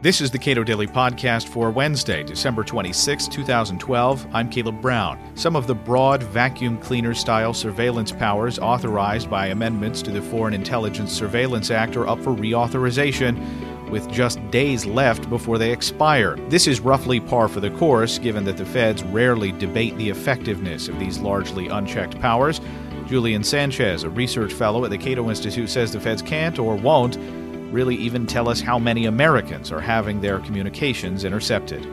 This is the Cato Daily Podcast for Wednesday, December 26, 2012. I'm Caleb Brown. Some of the broad vacuum cleaner style surveillance powers authorized by amendments to the Foreign Intelligence Surveillance Act are up for reauthorization with just days left before they expire. This is roughly par for the course, given that the feds rarely debate the effectiveness of these largely unchecked powers. Julian Sanchez, a research fellow at the Cato Institute, says the feds can't or won't really even tell us how many Americans are having their communications intercepted.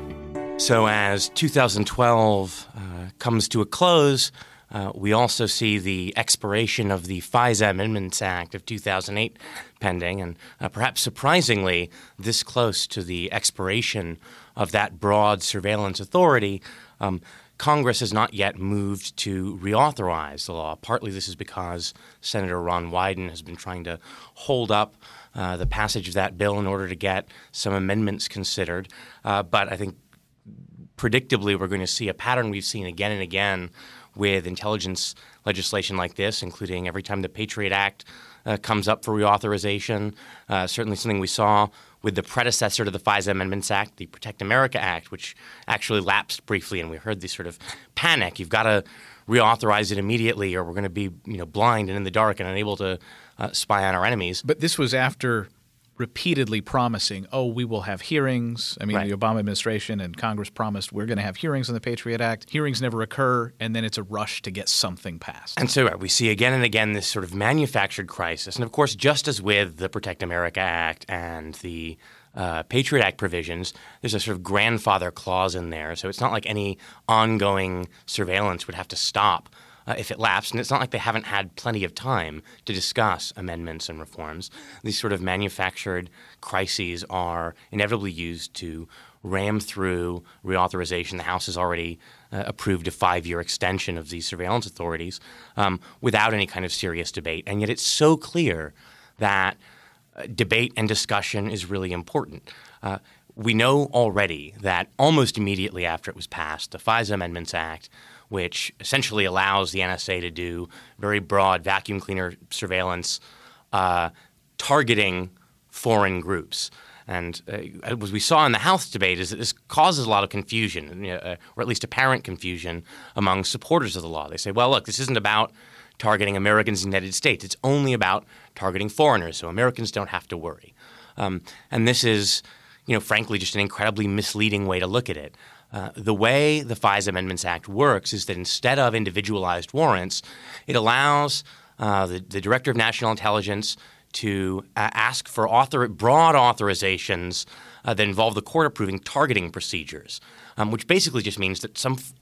So, as 2012 uh, comes to a close, uh, we also see the expiration of the FISA Amendments Act of 2008 pending, and uh, perhaps surprisingly, this close to the expiration of that broad surveillance authority. Um, Congress has not yet moved to reauthorize the law. Partly this is because Senator Ron Wyden has been trying to hold up uh, the passage of that bill in order to get some amendments considered. Uh, but I think predictably we're going to see a pattern we've seen again and again with intelligence legislation like this, including every time the Patriot Act uh, comes up for reauthorization. Uh, certainly something we saw with the predecessor to the FISA Amendments Act, the Protect America Act, which actually lapsed briefly, and we heard this sort of panic. You've got to reauthorize it immediately, or we're going to be you know blind and in the dark and unable to uh, spy on our enemies. But this was after repeatedly promising, oh, we will have hearings. I mean, right. the Obama administration and Congress promised we're going to have hearings on the Patriot Act. Hearings never occur, and then it's a rush to get something passed. And so we see again and again this sort of manufactured crisis. And of course, just as with the Protect America Act and the uh, Patriot Act provisions, there's a sort of grandfather clause in there. So it's not like any ongoing surveillance would have to stop uh, if it lapsed. And it's not like they haven't had plenty of time to discuss amendments and reforms. These sort of manufactured crises are inevitably used to ram through reauthorization. The House has already uh, approved a five year extension of these surveillance authorities um, without any kind of serious debate. And yet it's so clear that debate and discussion is really important. Uh, we know already that almost immediately after it was passed, the FISA Amendments Act which essentially allows the NSA to do very broad vacuum cleaner surveillance uh, targeting foreign groups. And uh, as we saw in the House debate, is that this causes a lot of confusion, uh, or at least apparent confusion, among supporters of the law. They say, well, look, this isn't about targeting Americans in the United States. It's only about targeting foreigners, so Americans don't have to worry. Um, and this is, you know, frankly, just an incredibly misleading way to look at it. Uh, the way the FISA Amendments Act works is that instead of individualized warrants, it allows uh, the, the, Director of National Intelligence to uh, ask for author- broad authorizations uh, that involve the court approving targeting procedures, um, which basically just means that some f-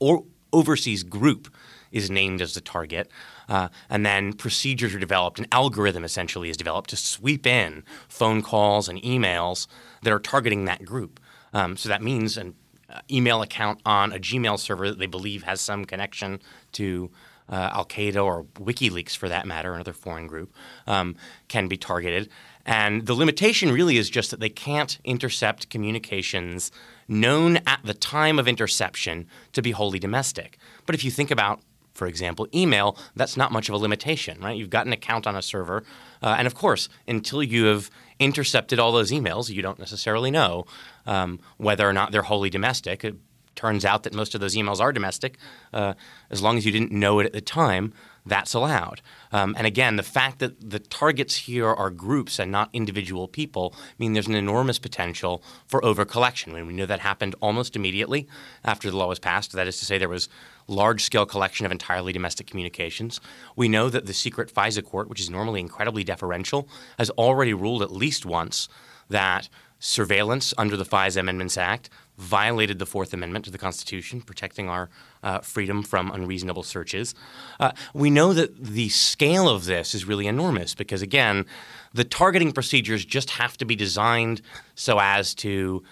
overseas group is named as the target, uh, and then procedures are developed. An algorithm essentially is developed to sweep in phone calls and emails that are targeting that group. Um, so that means, and uh, email account on a Gmail server that they believe has some connection to uh, Al Qaeda or WikiLeaks, for that matter, another foreign group, um, can be targeted. And the limitation really is just that they can't intercept communications known at the time of interception to be wholly domestic. But if you think about for example, email, that's not much of a limitation, right? You've got an account on a server. Uh, and of course, until you have intercepted all those emails, you don't necessarily know um, whether or not they're wholly domestic. It turns out that most of those emails are domestic. Uh, as long as you didn't know it at the time, that's allowed. Um, and again, the fact that the targets here are groups and not individual people mean there's an enormous potential for overcollection. And we know that happened almost immediately after the law was passed. That is to say, there was large-scale collection of entirely domestic communications. We know that the secret FISA court, which is normally incredibly deferential, has already ruled at least once that surveillance under the FISA Amendments Act violated the Fourth Amendment to the Constitution, protecting our uh, freedom from unreasonable searches. Uh, we know that the scale of this is really enormous because, again, the targeting procedures just have to be designed so as to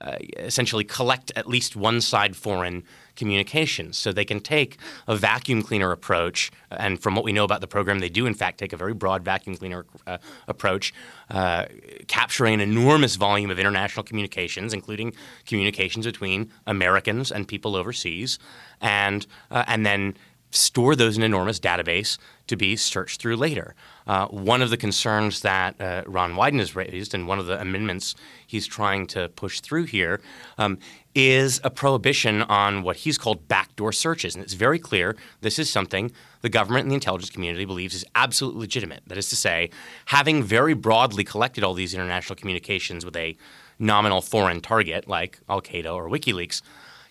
uh, essentially collect at least one side foreign communications. So they can take a vacuum cleaner approach, and from what we know about the program, they do in fact take a very broad vacuum cleaner uh, approach, uh, capturing an enormous volume of international communications, including communications between Americans and people overseas, and uh, and then store those in an enormous database to be searched through later. Uh, one of the concerns that uh, Ron Wyden has raised, and one of the amendments he's trying to push through here, um, is a prohibition on what he's called backdoor searches. And it's very clear this is something the government and the intelligence community believes is absolutely legitimate. That is to say, having very broadly collected all these international communications with a nominal foreign target like Al Qaeda or WikiLeaks,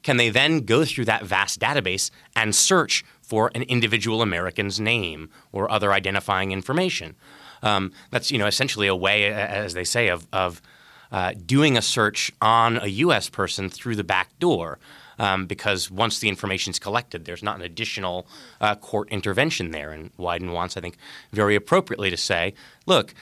can they then go through that vast database and search for an individual American's name or other identifying information? Um, that's you know essentially a way, as they say, of, of uh, doing a search on a U.S. person through the back door. Um, because once the information is collected, there's not an additional uh, court intervention there. And Wyden wants, I think, very appropriately to say, look,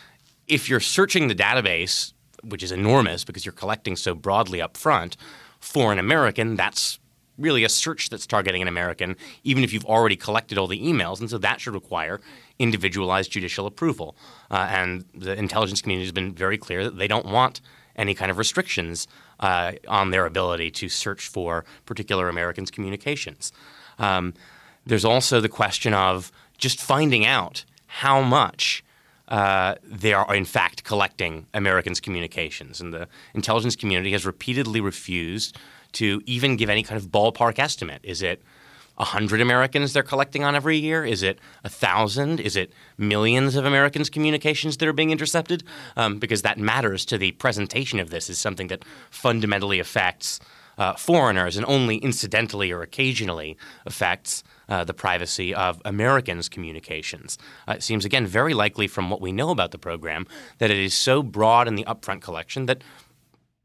if you're searching the database, which is enormous because you're collecting so broadly up front, for an American, that's really a search that's targeting an American, even if you've already collected all the emails. And so that should require individualized judicial approval. Uh, and the intelligence community has been very clear that they don't want any kind of restrictions uh, on their ability to search for particular Americans' communications. Um, there's also the question of just finding out how much uh, they are in fact collecting Americans' communications. And the intelligence community has repeatedly refused to even give any kind of ballpark estimate. Is it 100 Americans they're collecting on every year? Is it 1,000? Is it millions of Americans' communications that are being intercepted? Um, because that matters to the presentation of this is something that fundamentally affects uh, foreigners and only incidentally or occasionally affects uh, the privacy of Americans' communications. Uh, it seems, again, very likely from what we know about the program that it is so broad in the upfront collection that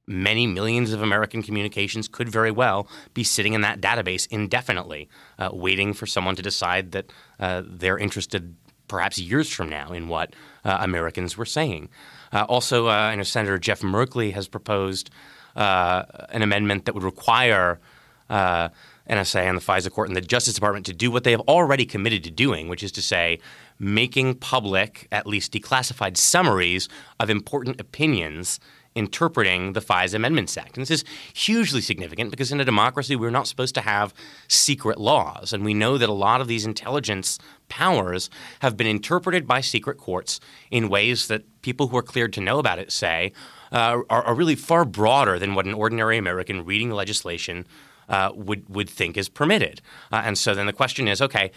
many millions of American communications could very well be sitting in that database indefinitely, uh, waiting for someone to decide that uh, they're interested perhaps years from now in what uh, Americans were saying. Uh, also, uh, I know Senator Jeff Merkley has proposed uh, an amendment that would require NSA and the FISA court and the Justice Department to do what they have already committed to doing, which is to say, making public at least declassified summaries of important opinions interpreting the FISA Amendments Act. And this is hugely significant because in a democracy, we're not supposed to have secret laws. And we know that a lot of these intelligence powers have been interpreted by secret courts in ways that people who are cleared to know about it say uh, are, are really far broader than what an ordinary American reading legislation uh, would would think is permitted. Uh, and so then the question is, okay.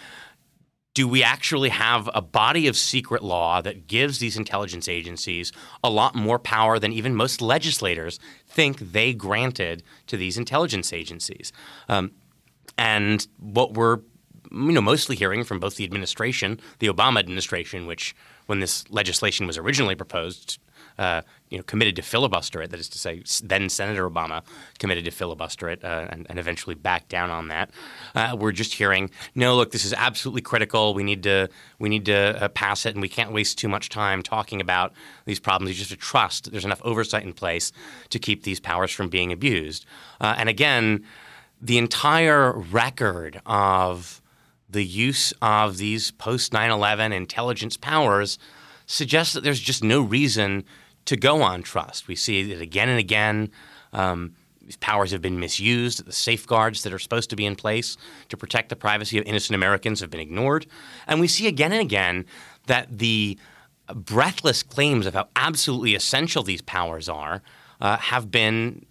Do we actually have a body of secret law that gives these intelligence agencies a lot more power than even most legislators think they granted to these intelligence agencies? Um, and what we're you know mostly hearing from both the administration, the Obama administration, which when this legislation was originally proposed, uh, you know, committed to filibuster it. That is to say, then Senator Obama committed to filibuster it uh, and, and, eventually backed down on that. Uh, we're just hearing, no, look, this is absolutely critical. We need to we need to uh, pass it, and we can't waste too much time talking about these problems. You just have to trust there's enough oversight in place to keep these powers from being abused. Uh, and again, the entire record of the use of these post 9 11 intelligence powers suggests that there's just no reason to go on trust. We see it again and again. Um, these powers have been misused. The safeguards that are supposed to be in place to protect the privacy of innocent Americans have been ignored. And we see again and again that the breathless claims of how absolutely essential these powers are uh, have been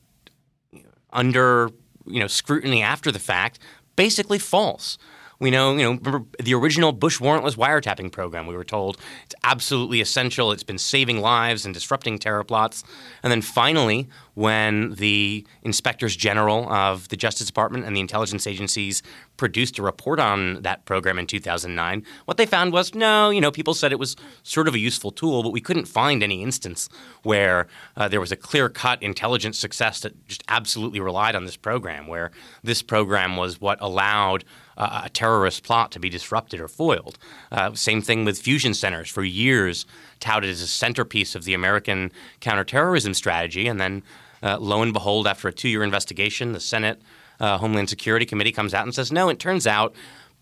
under you know scrutiny after the fact, basically false. We know, you know, remember the original Bush warrantless wiretapping program. We were told it's absolutely essential. It's been saving lives and disrupting terror plots. And then finally, when the inspectors general of the Justice Department and the intelligence agencies produced a report on that program in 2009, what they found was no, you know, people said it was sort of a useful tool, but we couldn't find any instance where uh, there was a clear cut intelligence success that just absolutely relied on this program, where this program was what allowed uh, a terrorist plot to be disrupted or foiled. Uh, same thing with fusion centers for years touted as a centerpiece of the American counterterrorism strategy. And then, uh, lo and behold, after a two year investigation, the Senate uh, Homeland Security Committee comes out and says, no, it turns out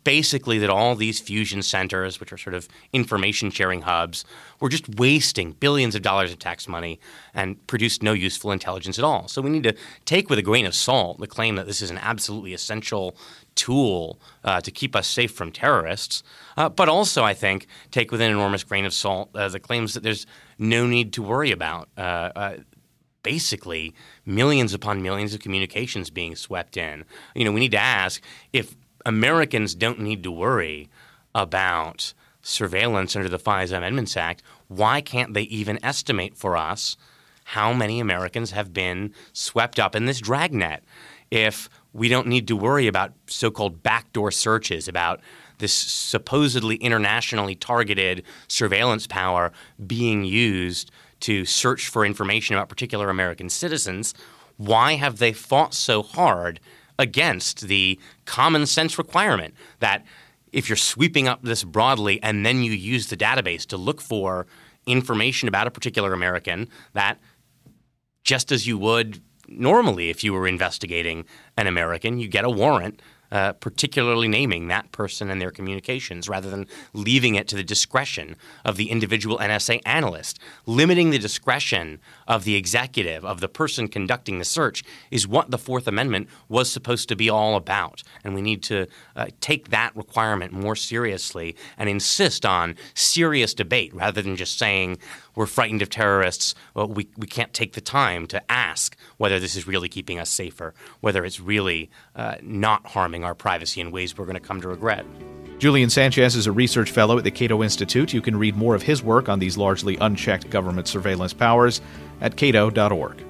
basically that all these fusion centers, which are sort of information sharing hubs, were just wasting billions of dollars of tax money and produced no useful intelligence at all. So we need to take with a grain of salt the claim that this is an absolutely essential tool uh, to keep us safe from terrorists, uh, but also, I think, take with an enormous grain of salt uh, the claims that there's no need to worry about. Basically, millions upon millions of communications being swept in. You know, we need to ask if Americans don't need to worry about surveillance under the FISA Amendments Act, why can't they even estimate for us how many Americans have been swept up in this dragnet? If we don't need to worry about so called backdoor searches, about this supposedly internationally targeted surveillance power being used to search for information about particular American citizens, why have they fought so hard against the common sense requirement that if you're sweeping up this broadly and then you use the database to look for information about a particular American, that just as you would normally if you were investigating an American, you get a warrant uh, particularly naming that person and their communications rather than leaving it to the discretion of the individual NSA analyst. Limiting the discretion of the executive, of the person conducting the search, is what the Fourth Amendment was supposed to be all about. And we need to uh, take that requirement more seriously and insist on serious debate rather than just saying, we're frightened of terrorists. Well, we, we can't take the time to ask whether this is really keeping us safer, whether it's really uh, not our privacy in ways we're going to come to regret. Julian Sanchez is a research fellow at the Cato Institute. You can read more of his work on these largely unchecked government surveillance powers at cato.org.